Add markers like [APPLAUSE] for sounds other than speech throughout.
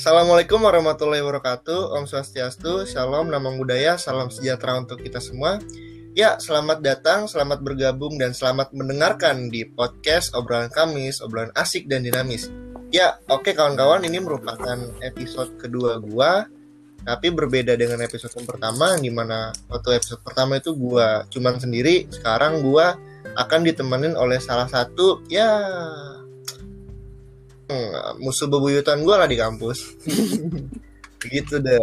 Assalamualaikum warahmatullahi wabarakatuh. Om Swastiastu, Shalom, Nama Budaya, Salam Sejahtera untuk kita semua. Ya, selamat datang, selamat bergabung, dan selamat mendengarkan di podcast obrolan Kamis, obrolan asik dan dinamis. Ya, oke kawan-kawan, ini merupakan episode kedua gua, tapi berbeda dengan episode yang pertama, di mana waktu episode pertama itu gua cuman sendiri, sekarang gua akan ditemenin oleh salah satu ya musuh bebuyutan gue lah di kampus. [LAUGHS] Gitu deh.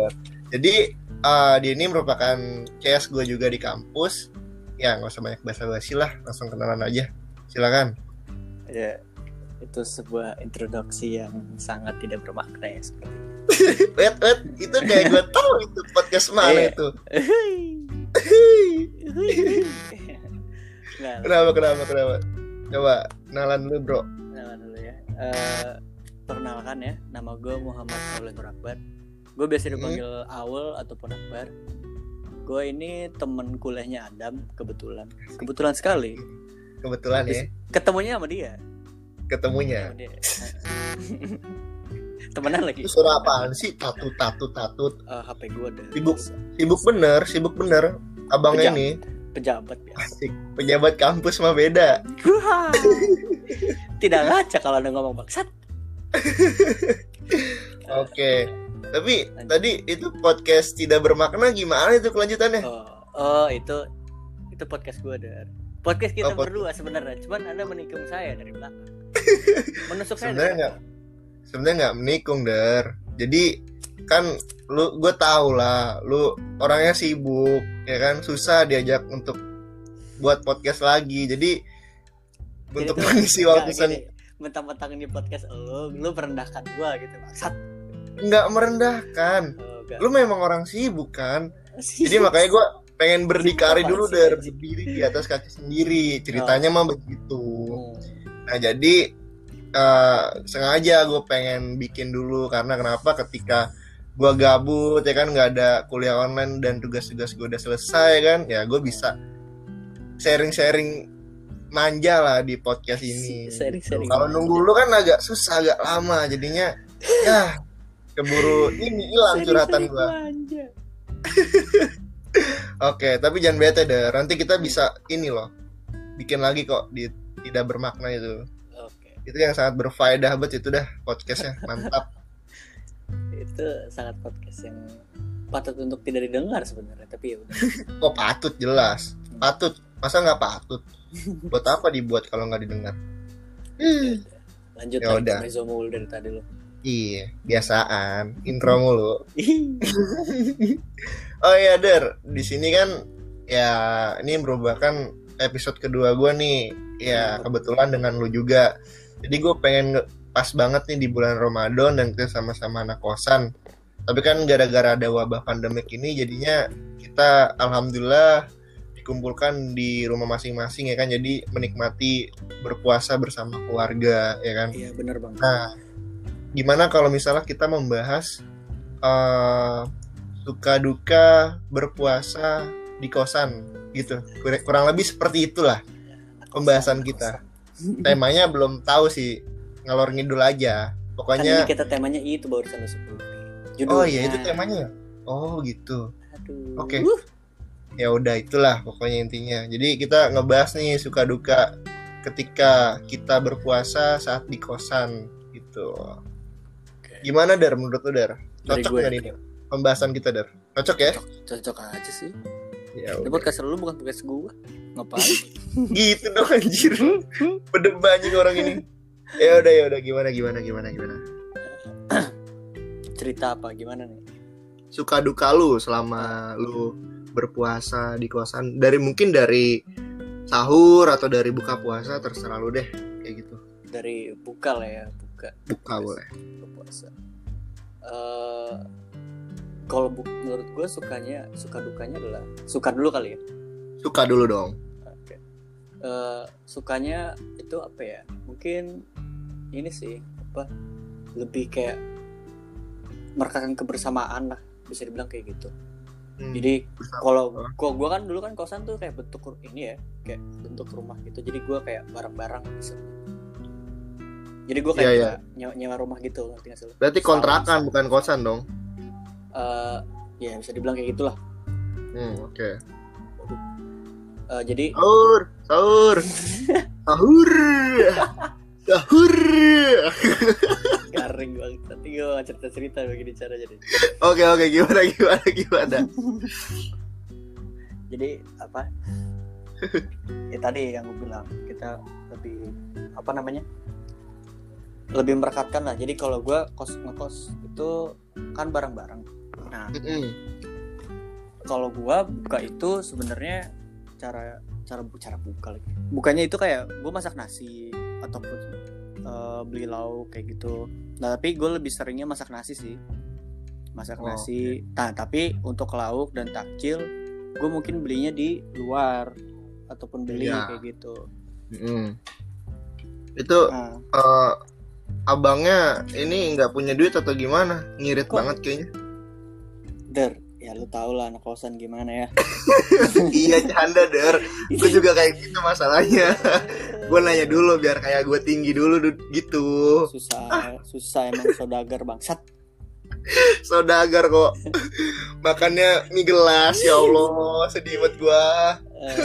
Jadi uh, dia ini merupakan CS gue juga di kampus. Ya nggak usah banyak bahasa basi lah langsung kenalan aja. Silakan. Ya itu sebuah introduksi yang sangat tidak bermakna ya [LAUGHS] wait wait itu kayak gue [LAUGHS] tahu itu podcast mana iya. itu. Kenapa kenapa kenapa? Coba kenalan dulu bro. Uh, perkenalkan ya nama gue Muhammad Aulun Akbar gue biasa dipanggil hmm. Aul ataupun Akbar. Gue ini temen kuliahnya Adam kebetulan. Kebetulan sekali. Kebetulan ya. Ketemunya sama dia? Ketemunya. Sama dia. [LAUGHS] temenan lagi? Itu suara apaan sih? Tatut tatut tatut. Uh, eh, HP gue ada. Sibuk sibuk bener sibuk bener. Abangnya ini pejabat ya. Asik. Pejabat kampus mah beda. [LAUGHS] Tidak ngaca kalau ada ngomong bangsat. Oke. Tapi Lanjut. tadi itu podcast tidak bermakna gimana itu kelanjutannya? Oh, oh itu itu podcast gue dar. Podcast kita oh, berdua sebenarnya. Cuman anda menikung saya dari belakang. [LAUGHS] Menusuk saya. Sebenarnya nggak. Sebenarnya nggak menikung dar. Jadi kan lu gue tau lah lu orangnya sibuk ya kan susah diajak untuk buat podcast lagi jadi, jadi untuk mengisi waktu sen mentang-mentang ini podcast lu lu merendahkan gue gitu maksud. Nggak merendahkan. Oh, lu memang orang sibuk kan? [LAUGHS] Jadi makanya gue pengen berdikari dulu dari berdiri di atas kaki sendiri. Ceritanya oh. mah begitu. Hmm. nah jadi uh, sengaja gue pengen bikin dulu. Karena kenapa? Ketika gue gabut ya kan nggak ada kuliah online dan tugas-tugas gue udah selesai kan? Ya gue bisa sharing-sharing manja lah di podcast ini. Sharing-sharing. Kalau nunggu lu kan agak susah, agak lama jadinya ya keburu ini hilang curhatan gue. [LAUGHS] Oke, tapi jangan bete deh. Nanti kita bisa ini loh. Bikin lagi kok di tidak bermakna itu. Oke. Itu yang sangat berfaedah banget itu dah podcastnya. Mantap [LAUGHS] itu sangat podcast yang patut untuk tidak didengar sebenarnya tapi ya udah kok patut jelas patut masa nggak patut buat apa dibuat kalau nggak didengar? Hmm. lanjut ya udah. mulu dari tadi lo iya biasaan. Intro mulu. [LAUGHS] Oh iya der. Di sini kan ya ini merupakan episode kedua gue nih. Ya kebetulan dengan lu juga. Jadi gue pengen pas banget nih di bulan Ramadan dan kita sama-sama anak kosan. Tapi kan gara-gara ada wabah pandemik ini jadinya kita alhamdulillah dikumpulkan di rumah masing-masing ya kan? Jadi menikmati berpuasa bersama keluarga ya kan. Iya benar bang. Nah gimana kalau misalnya kita membahas uh, suka duka berpuasa di kosan gitu? Kurang lebih seperti itulah pembahasan kita. Temanya belum tahu sih ngalor ngidul aja. Pokoknya kan kita temanya itu barusan sebut oh iya itu temanya oh gitu. Oke. Okay. Ya udah itulah pokoknya intinya. Jadi kita ngebahas nih suka duka ketika kita berpuasa saat di kosan gitu. Okay. gimana dar menurut lu dar? Cocok nggak ini pembahasan kita dar? Cocok ya? Cocok, cocok aja sih. Ya ini podcast lu bukan podcast gua. Ngapain? [LAUGHS] Gitu dong anjir. Pedebanying orang ini. Ya udah ya udah. Gimana gimana gimana gimana? [CLEARS THROAT] Cerita apa? Gimana nih suka duka lu selama lu berpuasa di kosan. Dari mungkin dari sahur atau dari buka puasa terserah lu deh kayak gitu. Dari buka lah ya buka. Buka boleh. Puasa. Uh, kalau bu menurut gue sukanya suka dukanya adalah suka dulu kali ya? Suka dulu dong. Okay. uh, sukanya itu apa ya? Mungkin ini sih apa lebih kayak merekatkan kebersamaan lah bisa dibilang kayak gitu. Hmm, jadi kalau gua gua kan dulu kan kosan tuh kayak bentuk ini ya kayak bentuk rumah gitu. Jadi gua kayak bareng-bareng bisa. Jadi gue kayak yeah, yeah. nyewa, nyewa rumah gitu ngerti gak sih berarti kontrakan bukan kosan dong? Uh, ya bisa dibilang kayak gitulah. Hmm oke. Okay. uh, jadi sahur sahur. [LAUGHS] Sahur. Sahur [LAUGHS] garing banget. Nanti gue cerita cerita begini cara jadi oke oke gimana gimana gimana? Jadi apa? Ya tadi yang gue bilang kita lebih apa namanya? Lebih merekatkan lah. Jadi kalau gue kos ngekos itu kan bareng-bareng. Nah mm -hmm. kalau gue buka itu sebenarnya cara cara cara buka lagi. Bukannya itu kayak gue masak nasi ataupun uh, beli lauk kayak gitu nah tapi gue lebih seringnya masak nasi sih masak oh, nasi okay. nah tapi untuk lauk dan takjil gue mungkin belinya di luar ataupun beli ya. kayak gitu mm. itu nah. uh, abangnya ini nggak punya duit atau gimana ngirit Kok? banget kayaknya der ya lu tau lah anak kosan gimana ya. [LAUGHS] Iya canda der. Gue juga kayak gitu masalahnya. [LAUGHS] Gue nanya dulu biar kayak gue tinggi dulu gitu. Susah susah emang saudagar bangsat. Saudagar kok. Makannya mie gelas ya Allah. Sedih buat gue uh,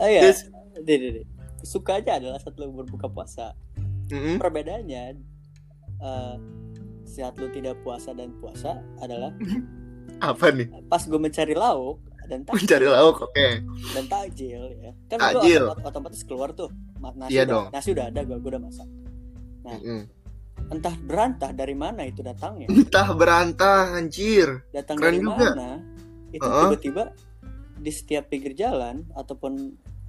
oh ya deh, deh, deh. suka aja adalah saat lu berbuka puasa. Mm-hmm. perbedaannya uh, saat lu tidak puasa dan puasa adalah apa nih pas gue mencari lauk dan takjil, mencari lauk oke okay. dan takjil ya kan takjil. gue otomatis keluar tuh nasi iya udah, dong. nasi udah ada gue udah masak nah mm-hmm. entah berantah dari mana itu datangnya entah berantah anjir datang Keren dari juga. mana itu tiba-tiba di setiap pinggir jalan ataupun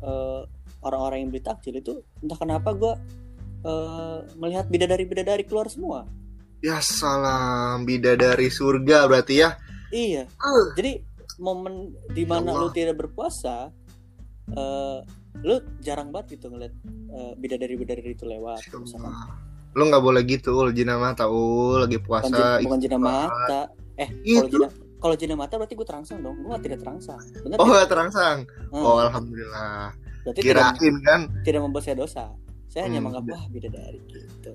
uh, orang-orang yang beli takjil itu entah kenapa gue uh, melihat bidadari-bidadari keluar semua. Ya salam bidadari surga berarti ya? Iya. Uh. Jadi momen di mana ya lu tidak berpuasa, uh, lu jarang banget gitu ngeliat uh, bidadari-bidadari itu lewat. Ya lu nggak boleh gitu, ul jina mata, ul lagi puasa. Bukan, bukan jina mata. Eh, kalau jina kalau jina mata berarti gue terangsang dong. Gue tidak terangsang. Bener, oh, tidak? terangsang. Hmm. Oh, alhamdulillah. Berarti Kirain tidak, kan tidak membuat saya dosa. Saya hanya hmm. menganggap wah bidadari gitu.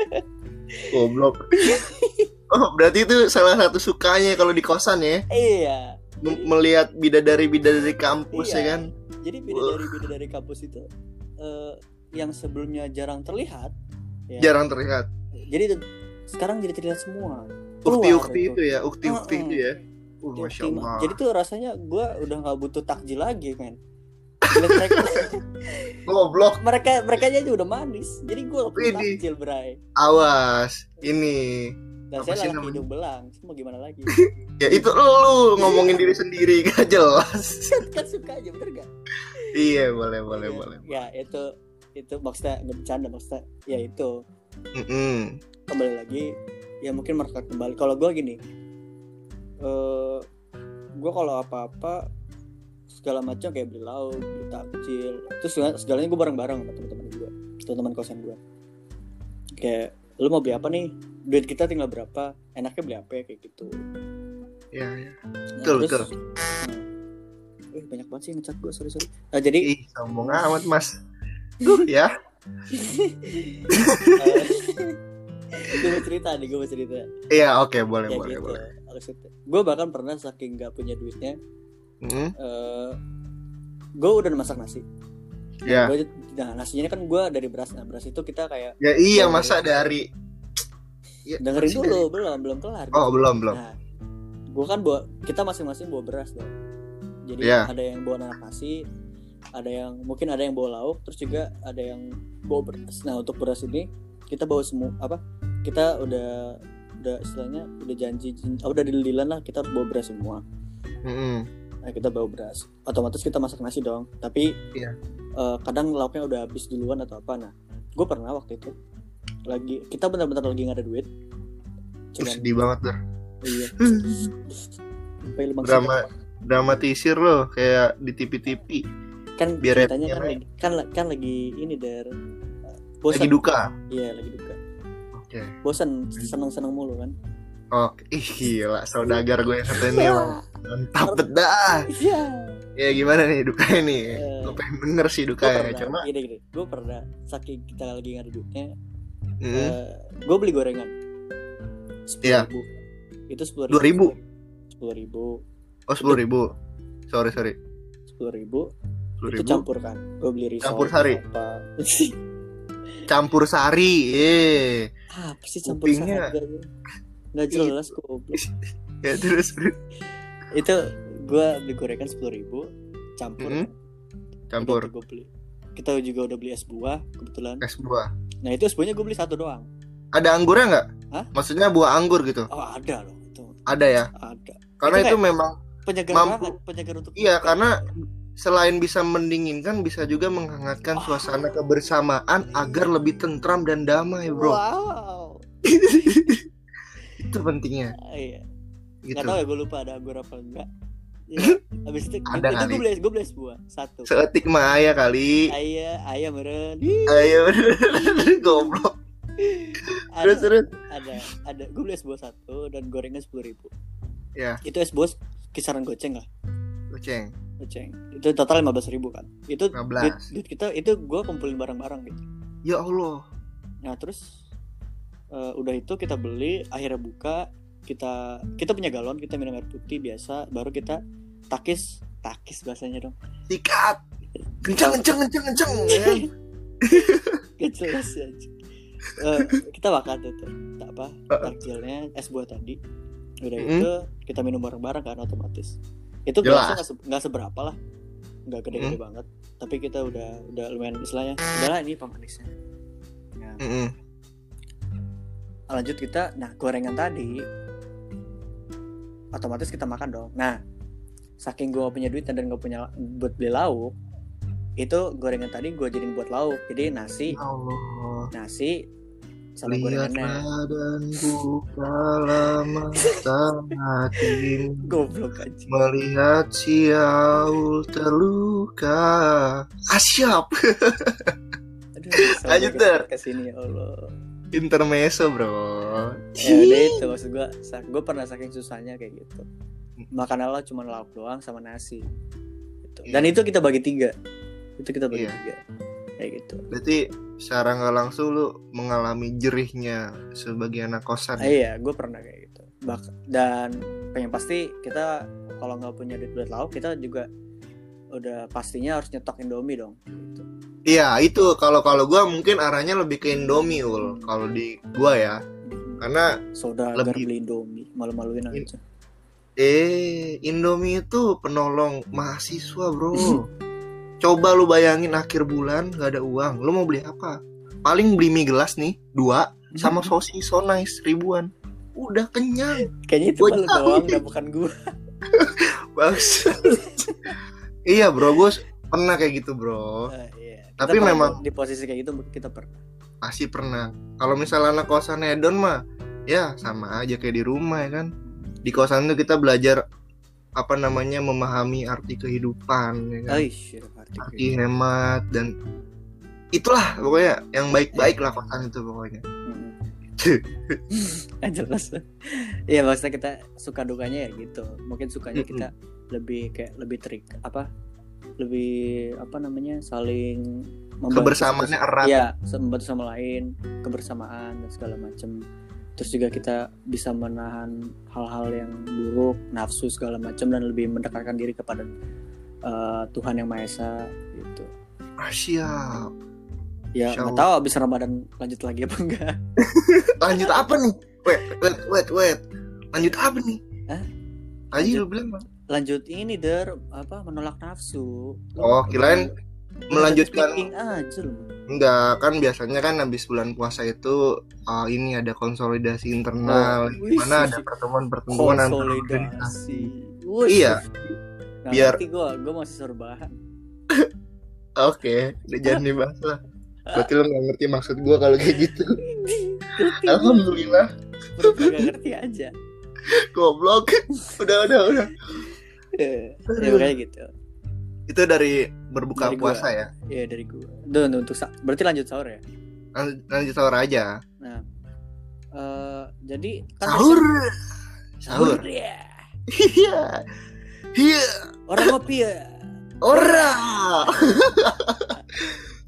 [LAUGHS] Goblok. [LAUGHS] oh, berarti itu salah satu sukanya kalau di kosan ya? Iya. M melihat bidadari-bidadari kampus iya. ya kan? Jadi bidadari-bidadari kampus itu uh, yang sebelumnya jarang terlihat. Ya. Jarang terlihat. Jadi sekarang jadi terlihat semua ukti-ukti itu. itu ya ukti-ukti itu ya uh, masya Allah jadi tuh rasanya gue udah nggak butuh takjil lagi men [LAUGHS] goblok. Mereka mereka aja udah manis. Jadi gue takjil bray. Awas ini. Dan Apa saya lagi hidung belang. Mau gimana lagi? [LAUGHS] Ya itu lu ngomongin diri sendiri gak [LAUGHS] jelas. Kan, kan suka aja bener gak? Iya boleh boleh ya, boleh ya itu itu maksudnya nggak bercanda maksudnya ya itu. Mm -hmm. kembali lagi ya mungkin merekat kembali. Kalau gue gini uh, eh, gue kalau apa-apa segala macam kayak beli lauk beli takjil. Terus segalanya gue bareng-bareng sama teman-teman gue teman-teman kosan gue kayak lu mau beli apa nih? Duit kita tinggal berapa? Enaknya beli apa ya? Kayak gitu. Ya ya nah, betul terus, betul. Nah, eh, banyak banget sih ngecat gue sorry sorry. Nah jadi Ih, sombong amat mas. Gue ya. [LAUGHS] Gue mau cerita nih gue mau cerita. Iya oke okay, boleh ya, boleh gitu. boleh. Gue bahkan pernah saking gak punya duitnya mm-hmm. uh, gue udah masak nasi ya yeah. nah nasinya kan gue dari beras nah beras itu kita kayak ya iya masa dari ya, dengerin dulu dari... belum belum kelar oh gitu. belum belum nah, gue kan bawa kita masing-masing bawa beras dong jadi yeah. ada yang bawa anak nasi ada yang mungkin ada yang bawa lauk terus juga ada yang bawa beras nah untuk beras ini kita bawa semua apa kita udah udah istilahnya udah janji oh, udah dililan lah kita harus bawa beras semua mm-hmm. Nah kita bawa beras. Otomatis kita masak nasi dong. Tapi yeah. Iya. uh, kadang lauknya udah habis duluan atau apa. Nah gue pernah waktu itu. Lagi kita benar-benar lagi nggak ada duit. Cuman, sedih banget dah. Iya. [LAUGHS] Drama dramatisir loh kayak di TV-TV kan biar ceritanya kan lagi, kan kan lagi ini der. Bosan lagi duka? Iya lagi duka. Oke. Okay. bosan seneng seneng mulu kan Oke, ih gila, saudagar gue yang satu ini mantap dah. Iya. Ya gimana nih duka ini? Uh, Gue pengen denger sih duka ya, cuma gini gini gue pernah saking kita lagi nggak ada duitnya hmm, gue beli gorengan Iya. ribu itu sepuluh dua ribu. sepuluh ribu Oh sepuluh ribu. Sorry sorry. sepuluh ribu Sepuluh itu ribu. campur kan gue beli risol Campur sari. apa Campur sari. Eh. apa sih campur Kupingnya. sari nggak jelas kok [LAUGHS] Ya terus itu gue beli gorengan sepuluh ribu campur Mhm. kan. campur gue beli kita juga udah beli es buah kebetulan es buah. nah itu es buahnya gue beli satu doang Ada anggurnya nggak? Maksudnya buah anggur gitu. oh ada loh itu Ada ya. ada Karena Itu itu, memang penyegar Mampu. banget penyegar untuk iya karena selain bisa mendinginkan bisa juga menghangatkan Ah. suasana kebersamaan agar lebih tentram dan damai, Bro. wow [LAUGHS] Itu pentingnya. Ah, iya Gitu. nggak tahu ya gue lupa ada anggur apa enggak ya, [LAUGHS] habis itu Ada itu gue beli gue beli es buah satu Seetik mah ayah kali. ayah ayah meren Ayo [LAUGHS] goblok. Terus ada terus. ada ada gue beli es buah satu dan gorengan sepuluh ribu Ya, itu es buah kisaran goceng lah goceng. goceng itu total lima belas ribu kan itu 15. duit, duit kita itu gue kumpulin barang-barang gitu Ya Allah. nah terus eh, udah itu kita beli akhirnya buka kita kita punya galon kita minum air putih biasa baru kita takis takis bahasanya dong Sikat. Kenceng kenceng kenceng kenceng. ya. [LAUGHS] Gak jelas ya Eh, kita makan tuh, tuh tak apa Uh-uh. takjilnya es buah tadi udah Mm-mm. itu kita minum bareng-bareng kan otomatis itu gelasnya nggak se- seberapa lah nggak gede-gede banget tapi kita udah udah lumayan istilahnya udahlah ini pemanisnya Mm-mm. Lanjut kita nah gorengan tadi otomatis kita makan dong. Nah saking gue punya duit dan gak punya buat beli lauk itu gorengan tadi gue jadiin buat lauk. Jadi nasi Ya Allah. nasi sama gorengannya. badanku kala [LAUGHS] goblok aja Melihat si Aul terluka Asyap [LAUGHS] Aduh, Lanjut, Ter. ke sini ya Allah Intermezzo bro. Ya udah itu maksud gue gue pernah saking susahnya kayak gitu. Makan Allah cuma lauk doang sama nasi gitu. dan itu kita bagi tiga. Itu kita bagi Iya. tiga. Kayak gitu. Berarti secara nggak langsung lu mengalami jerihnya sebagai anak kosan Ah, iya, gue pernah kayak gitu. Bak dan yang pasti kita kalau nggak punya duit buat lauk, kita juga udah pastinya harus nyetok Indomie dong. Gitu. Iya itu kalau kalau gua mungkin arahnya lebih ke Indomie ul Kalau di gua ya Karena Soda agar Lebih- beli Indomie, malu-maluin In- aja. Eh, Indomie itu penolong mahasiswa, bro. [LAUGHS] Coba lu bayangin akhir bulan gak ada uang, lu mau beli apa? Paling beli mie gelas nih, dua, sama sosis so nice ribuan. Udah kenyang, Kayaknya itu Gua doang, [LAUGHS] bukan gue. bagus. [LAUGHS] iya, bro, gue pernah kayak gitu, bro. iya. Tapi Kita pernah memang- di posisi kayak gitu kita pernah. Pasti pernah. Kalau misalnya anak kosan hedon mah, ya sama aja kayak di rumah ya kan. Di kosan tuh kita belajar apa namanya memahami arti kehidupan, ya kan? Aish, arti arti hemat dan itulah pokoknya yang baik-baik lah kosan itu pokoknya Hmm. [LAUGHS] Jelas. Iya maksudnya kita suka dukanya ya gitu. Mungkin sukanya kita lebih kayak lebih trik apa? Lebih apa namanya? Saling kebersamaannya erat Iya, membantu sama lain, kebersamaan dan segala macam. Terus juga kita bisa menahan hal-hal yang buruk, nafsu segala macam dan lebih mendekatkan diri kepada eh, Tuhan yang Maha Esa gitu. ah, siap Ya nggak tahu abis Ramadan lanjut lagi apa enggak. [LAUGHS] lanjut apa nih wait wait wait wait lanjut apa nih Hah? tadi Lanjut. lu bilang? Lanjut ini der apa menolak nafsu. Lu oh kirain melanjutkan aja enggak kan biasanya kan habis bulan puasa itu ah, ini ada konsolidasi internal Oh, wih, ada sih. pertemuan-pertemuan antara konsolidasi. Wush. Iya. Nggak Biar- gua, gua masih serbahan. [LAUGHS] oke udah jangan dibahas lah berarti lu nggak ngerti maksud gua kalau kayak gitu [LAUGHS] alhamdulillah kagak ngerti aja. [LAUGHS] goblok udah udah udah ya kayak gitu. itu dari berbuka Dari gua. puasa ya? Iya dari gua. Dan untuk sa- berarti lanjut sahur ya. lanjut, lanjut sahur aja. Nah, eh jadi kan sahur! biasanya- sahur. Ya. iya. Iya. Orang ngopi ya. ora.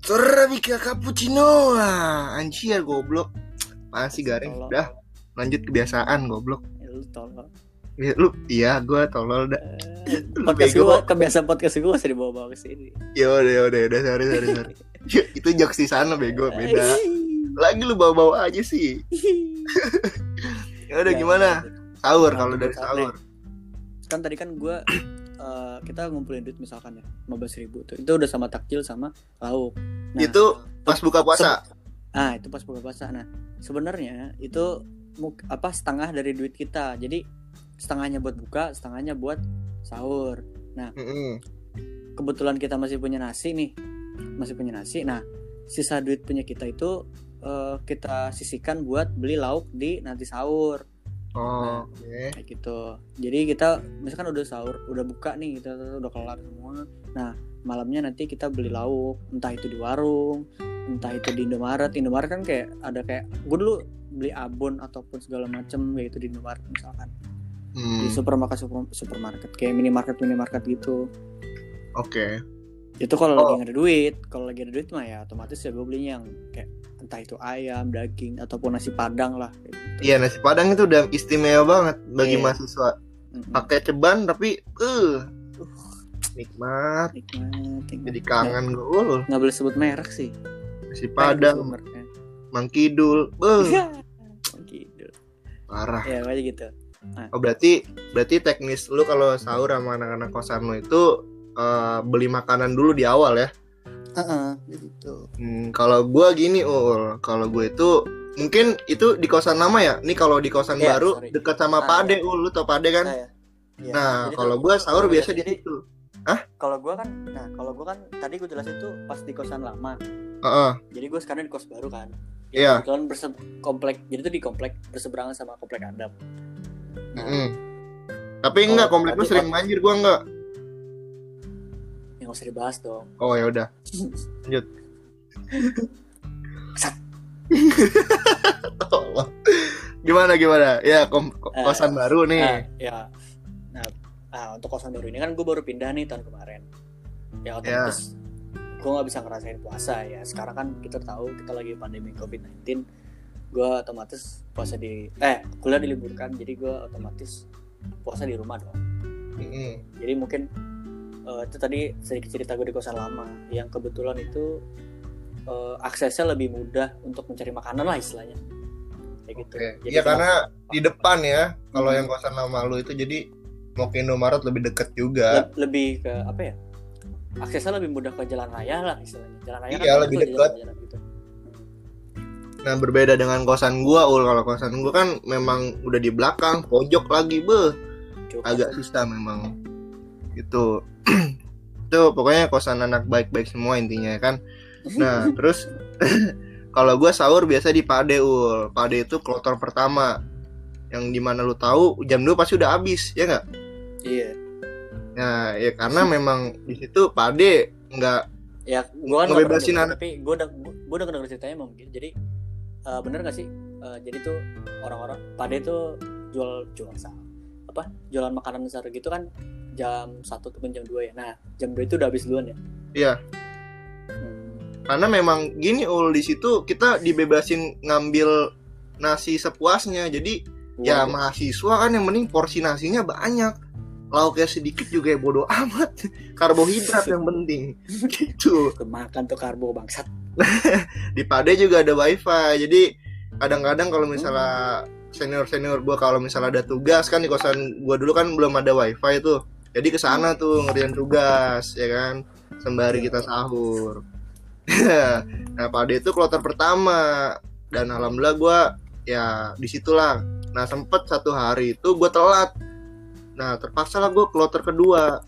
Torabika cappuccino. Anjir goblok. Masih garing udah lanjut kebiasaan goblok. Ya, lu tolong Ya, lu iya gue tolol dah. Eh, podcast gue kebiasaan podcast gue masih dibawa-bawa ke sini. Ya udah ya udah ya udah sorry sorry sorry. [LAUGHS] [LAUGHS] Itu jokes di sana bego beda. Lagi lu bawa-bawa aja sih. [LAUGHS] Ya udah Ya, gimana? sahur Nah, kalau dari sahur. kan tadi kan gue eh, kita ngumpulin duit misalkan ya 15 ribu tuh. Itu udah sama takjil sama lauk. Nah, itu pas buka puasa? Ah itu pas buka puasa. Nah sebenarnya itu apa setengah dari duit kita. Jadi setengahnya buat buka setengahnya buat sahur. Mm-mm. kebetulan kita masih punya nasi nih. Masih punya nasi. Nah sisa duit punya kita itu eh, kita sisihkan buat beli lauk di nanti sahur. Oh oke. kayak gitu. Jadi kita misalkan udah sahur udah buka nih kita udah kelar semua. Nah malamnya nanti kita beli lauk. Entah itu di warung entah itu di Indomaret. Indomaret kan kayak ada kayak gue dulu beli abon ataupun segala macem kayak itu di Indomaret misalkan di Hmm, supermarket super- supermarket kayak minimarket minimarket gitu oke itu kalau Oh. lagi nggak ada duit kalau lagi ada duit mah ya otomatis ya gue belinya yang kayak entah itu ayam daging ataupun nasi padang lah gitu. iya nasi padang itu udah istimewa banget bagi Iya. mahasiswa Mm-mm. pakai ceban tapi eh nikmat nikmat, nikmat. jadi kangen gue ul nggak boleh sebut merek sih nasi padang [LAUGHS] gitu mereknya. mangkidul beuh gitu parah ya kayak gitu oh berarti berarti teknis lu kalau sahur sama anak-anak kosan lu itu eh, beli makanan dulu di awal ya gitu Hmm, kalau gua gini ul kalau gue itu mungkin itu di kosan lama ya nih kalau di kosan Iya, baru sorry. dekat sama Ah, Pade iya. ul lu tau Pade kan Nah, ya. Iya. nah kalau gua sahur biasa di situ kalau gua kan nah kalau gua kan tadi gua jelasin tuh pas di kosan lama Heeh. jadi gua sekarang di kos baru kan Iya. kebetulan berse komplek jadi tuh di komplek berseberangan sama komplek Adam nah, Mm-mm. tapi enggak Oh, komplek lu sering banjir gua enggak yang usah dibahas dong oh ya udah lanjut [LAUGHS] gimana gimana ya kom- ko- Eh, kosan baru nih Nah, ya. Nah, ah, untuk kosan baru ini kan gue baru pindah nih tahun kemarin. Ya otomatis gue nggak bisa ngerasain puasa ya. Sekarang kan kita tahu kita lagi pandemi COVID-19. Gue otomatis puasa di eh kuliah diliburkan, jadi gue otomatis puasa di rumah dong. Mm-mm. Jadi mungkin eh, itu tadi sedikit cerita gue di kosan lama yang kebetulan itu eh, aksesnya lebih mudah untuk mencari makanan lah istilahnya. Kayak gitu. Jadi Iya karena di depan ya kalau Hmm. yang kosan lama lu itu jadi mau ke Indomaret lebih deket juga Le- lebih ke apa ya aksesnya lebih mudah ke jalan raya lah istilahnya jalan raya Iya, kan lebih dekat. gitu Nah berbeda dengan kosan gua ul. Kalau kosan gua kan memang udah di belakang pojok lagi Cukup. agak susah memang. Gitu. [CLEARS THROAT] Itu pokoknya kosan anak baik-baik semua intinya kan? Nah [LAUGHS] terus [LAUGHS] kalau gua sahur biasa di Pade ul. Pade itu kloter pertama. Yang di mana lu tahu jam 2 pasti udah habis ya nggak? Iya. Nah ya karena memang di situ Pade nggak ya gua kan Ngebebasin anak. tapi gua udah gua udah denger ceritanya gitu jadi eh, bener gak sih? Eh, jadi tuh orang-orang pada itu jual jual sal apa jualan makanan besar gitu kan jam satu ataupun jam 2 ya. Nah jam 2 itu udah habis duluan ya? Iya. Hmm. karena memang gini ul di situ kita dibebasin ngambil nasi sepuasnya. Jadi ya Waduh. mahasiswa kan yang mending porsi nasinya banyak. Lauknya sedikit juga ya bodo [LAUGHS] amat. Karbohidrat yang penting. [LAUGHS] Gitu. Makan tuh karbo bangsat [LAUGHS] di Pade juga ada wifi. Jadi kadang-kadang kalau misalnya senior senior gua kalau misalnya ada tugas kan di kosan gua dulu kan belum ada wifi tuh. Jadi ke sana tuh ngerjain tugas ya kan? Sembari kita sahur. [LAUGHS] Nah Pade itu kloter pertama. Dan alhamdulillah gua ya di situlah nah sempet satu hari itu gua telat. Nah terpaksa lah gua kloter kedua.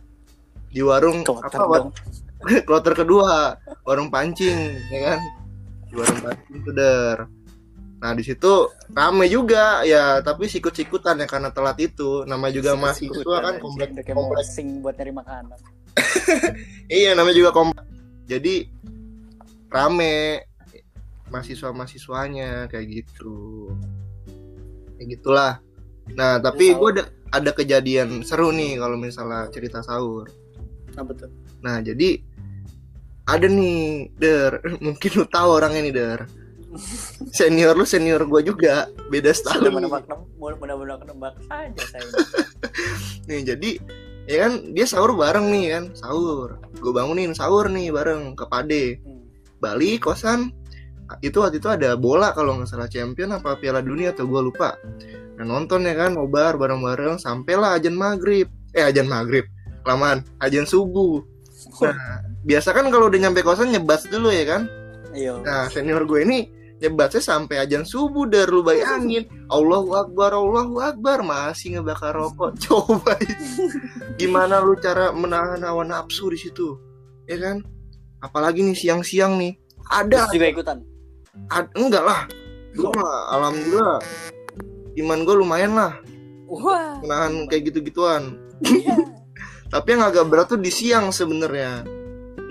Di warung Kloter apa dong kloter kedua warung pancing ya kan? Di warung pancing itu der. Nah di situ rame juga ya tapi sikut-sikutan ya karena telat itu. Nama juga mahasiswa kan komplek komplek. sing buat nyari makanan. [LAUGHS] Iya namanya juga komplek. Jadi rame. Mahasiswa mahasiswanya kayak gitu. Kayak gitulah. Nah tapi gue ada ada kejadian seru nih kalau misalnya cerita sahur. Apa tuh? Nah jadi ada nih der. [LAUGHS] Mungkin lu tahu orangnya nih der. Senior lu senior gue juga. Beda setahun Sudah nih. menebak benar-benar nebak saja saya. nih jadi ya kan dia sahur bareng nih kan. Sahur. Gue bangunin sahur nih bareng ke Pade. Hmm. Bali kosan. Itu waktu itu ada bola kalau nggak salah champion apa piala dunia atau gue lupa. Nah nonton ya kan nobar bareng-bareng sampailah ajan maghrib. Eh ajan maghrib. Kelamaan ajan subuh. [LAUGHS] Nah biasa kan kalau udah nyampe kosan nyebas dulu ya kan? Iya. nah senior gue ini nyebatnya sampai ajan subuh dar lu bayangin. Allahu Akbar Allahu Akbar. Masih ngebakar rokok. [LAUGHS] Coba. Gimana lu cara menahan hawa nafsu di situ? Ya kan? Apalagi nih siang-siang nih. Ada. Terus juga ikutan. Ad- enggak lah. Gue mah alhamdulillah. Iman gue lumayan lah. Wah. menahan kayak gitu-gituan. Iya. [LAUGHS] tapi yang agak berat tuh di siang sebenarnya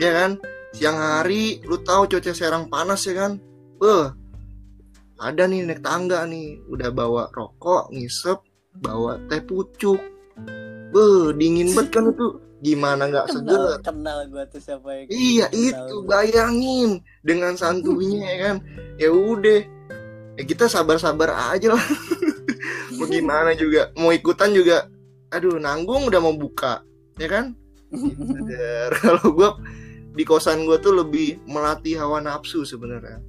ya kan? Siang hari lu tahu cuaca Serang panas ya kan? Eh ada nih naik tangga nih. Udah bawa rokok ngisep bawa teh pucuk. Beh, dingin banget kan itu. Gimana nggak seger? kenal gua tuh siapa yang Iya kenal itu gua. bayangin. Dengan santuinya ya kan? Ya udah. Ya kita sabar-sabar aja lah. [LAUGHS] Mau gimana juga? Mau ikutan juga? Aduh nanggung udah mau buka ya kan? [LAUGHS] Kalau gue di kosan gue tuh lebih melatih hawa nafsu sebenarnya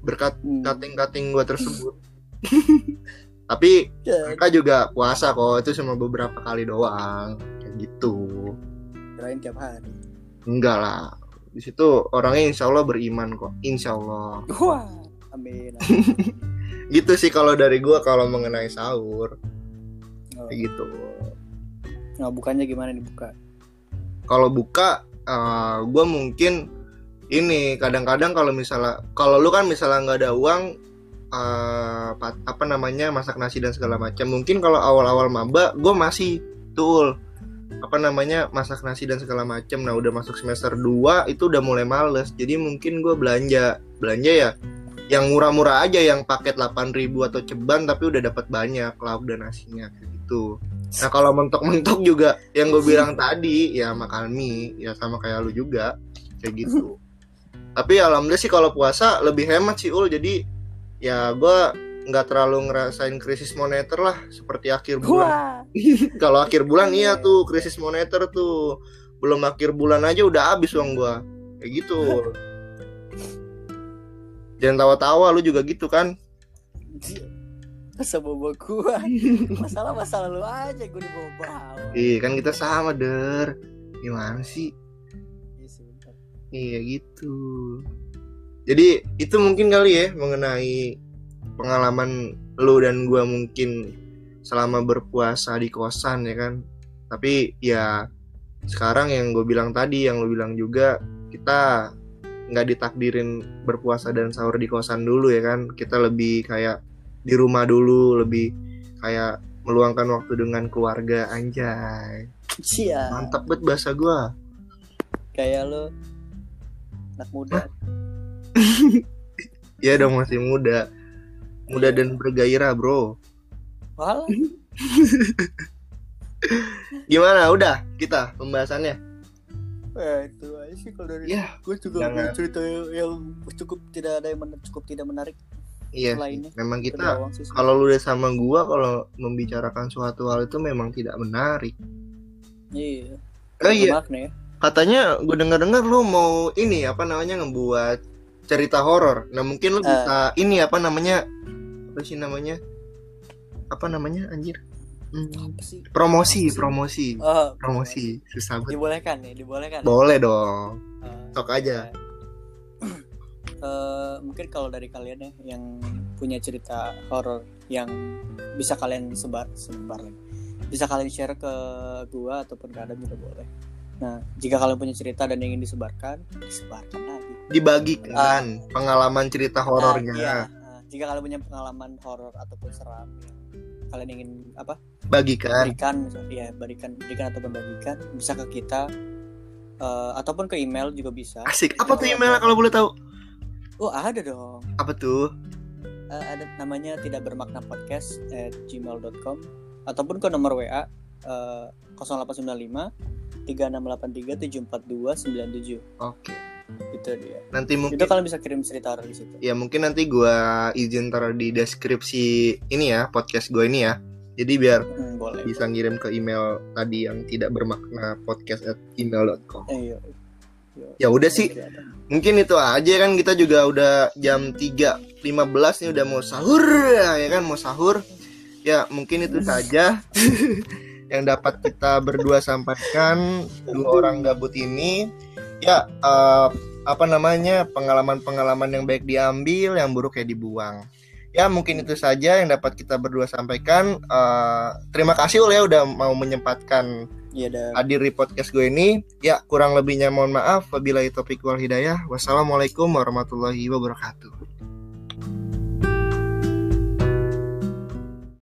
berkat Hmm. kating-kating gue tersebut [LAUGHS] tapi Ya, mereka juga puasa kok itu cuma beberapa kali doang kayak gitu kirain tiap hari. enggak lah di situ orangnya insya Allah beriman kok insya Allah Wah. Amin. [LAUGHS] gitu sih kalau dari gue kalau mengenai sahur Oh. kayak gitu Nah, bukannya gimana dibuka? kalau buka gue mungkin ini kadang-kadang kalau misalnya kalau lu kan misalnya nggak ada uang eh, pa- apa namanya masak nasi dan segala macam mungkin kalau awal-awal maba gue masih tuh apa namanya masak nasi dan segala macam. Nah udah masuk semester 2 itu udah mulai males. Jadi mungkin gue belanja. Belanja ya yang murah-murah aja yang paket 8000 atau ceban tapi udah dapat banyak lauk dan nasinya gitu. Nah kalau mentok-mentok juga yang gue bilang [LAUGHS] tadi ya makan mie ya sama kayak lu juga kayak gitu. [LAUGHS] Tapi alhamdulillah sih kalau puasa lebih hemat sih ul. Jadi ya gue nggak terlalu ngerasain krisis moneter lah seperti akhir bulan. [LAUGHS] Kalau akhir bulan iya tuh krisis moneter tuh. Belum akhir bulan aja udah habis uang gue kayak gitu. Jangan tawa-tawa lu juga gitu kan Masa bawa gua Masalah masalah lu aja gua dibawa-bawa iya kan kita sama der gimana sih Iya. Iya gitu. Jadi itu mungkin kali ya mengenai pengalaman lu dan gua mungkin selama berpuasa di kosan ya kan. Tapi ya sekarang yang gue bilang tadi yang lu bilang juga kita nggak ditakdirin berpuasa dan sahur di kosan dulu ya kan. Kita lebih kayak di rumah dulu, lebih kayak meluangkan waktu dengan keluarga anjay. Cia Mantap banget bahasa gua. Kayak lu Anak muda Ya dong masih muda. Muda Iya. dan bergairah, Bro. Walah [LAUGHS] Gimana? Udah kita pembahasannya. Eh, itu aja sih kalau dari Ya, gue juga jangan. punya cerita yang cukup tidak ada yang men- cukup tidak menarik iya. Selainnya, Memang kita kalau lu udah sama gua kalau membicarakan suatu hal itu memang tidak menarik. iya Oh iya, Makna ya katanya gue dengar-dengar lu mau ini apa namanya ngebuat cerita horor. Nah, mungkin lu Eh. bisa ini apa namanya? Apa sih namanya? Apa namanya anjir? Hmm, apa sih promosi, promosi. oh, Promosi. Susah banget. dibolehkan nih dibolehkan Boleh dong. Eh, Sok aja. Eh, mungkin kalau dari kalian ya yang punya cerita horor yang bisa kalian sebar sebar lagi bisa kalian share ke gua ataupun ke Adam juga boleh nah jika kalian punya cerita dan ingin disebarkan disebarkan lagi Dibagikan pengalaman cerita horornya. Ah, iya. Ah, jika kalian punya pengalaman horor ataupun seram yang kalian ingin apa Bagikan. berikan ya berikan berikan ataupun bagikan bisa ke kita eh, ataupun ke email juga bisa Asik. Apa tuh emailnya kalau boleh tahu? Oh ada dong. Apa tuh? Eh, ada namanya tidak bermakna podcast at gmail.com ataupun ke nomor WA eh, 0895 3683 742 97 oke. Itu dia. Nanti mungkin itu kalian bisa kirim cerita di situ. Ya mungkin nanti gua izin taruh di deskripsi ini ya podcast gue ini ya. Jadi biar hmm, boleh bisa ngirim ke email tadi yang tidak bermakna podcast at email.com eh, iya. Ya udah sih. mungkin itu aja kan kita juga udah jam 3.15 nih udah mau sahur ya kan mau sahur. Ya mungkin itu saja [LAUGHS] yang dapat kita berdua sampaikan dua orang gabut ini. Ya uh, apa namanya pengalaman-pengalaman yang baik diambil yang buruk ya dibuang. Ya mungkin itu saja yang dapat kita berdua sampaikan. Uh, terima kasih oleh udah mau menyempatkan ya, hadir di podcast gue ini. Ya kurang lebihnya mohon maaf. Wabillahi topik wal hidayah. Wassalamualaikum warahmatullahi wabarakatuh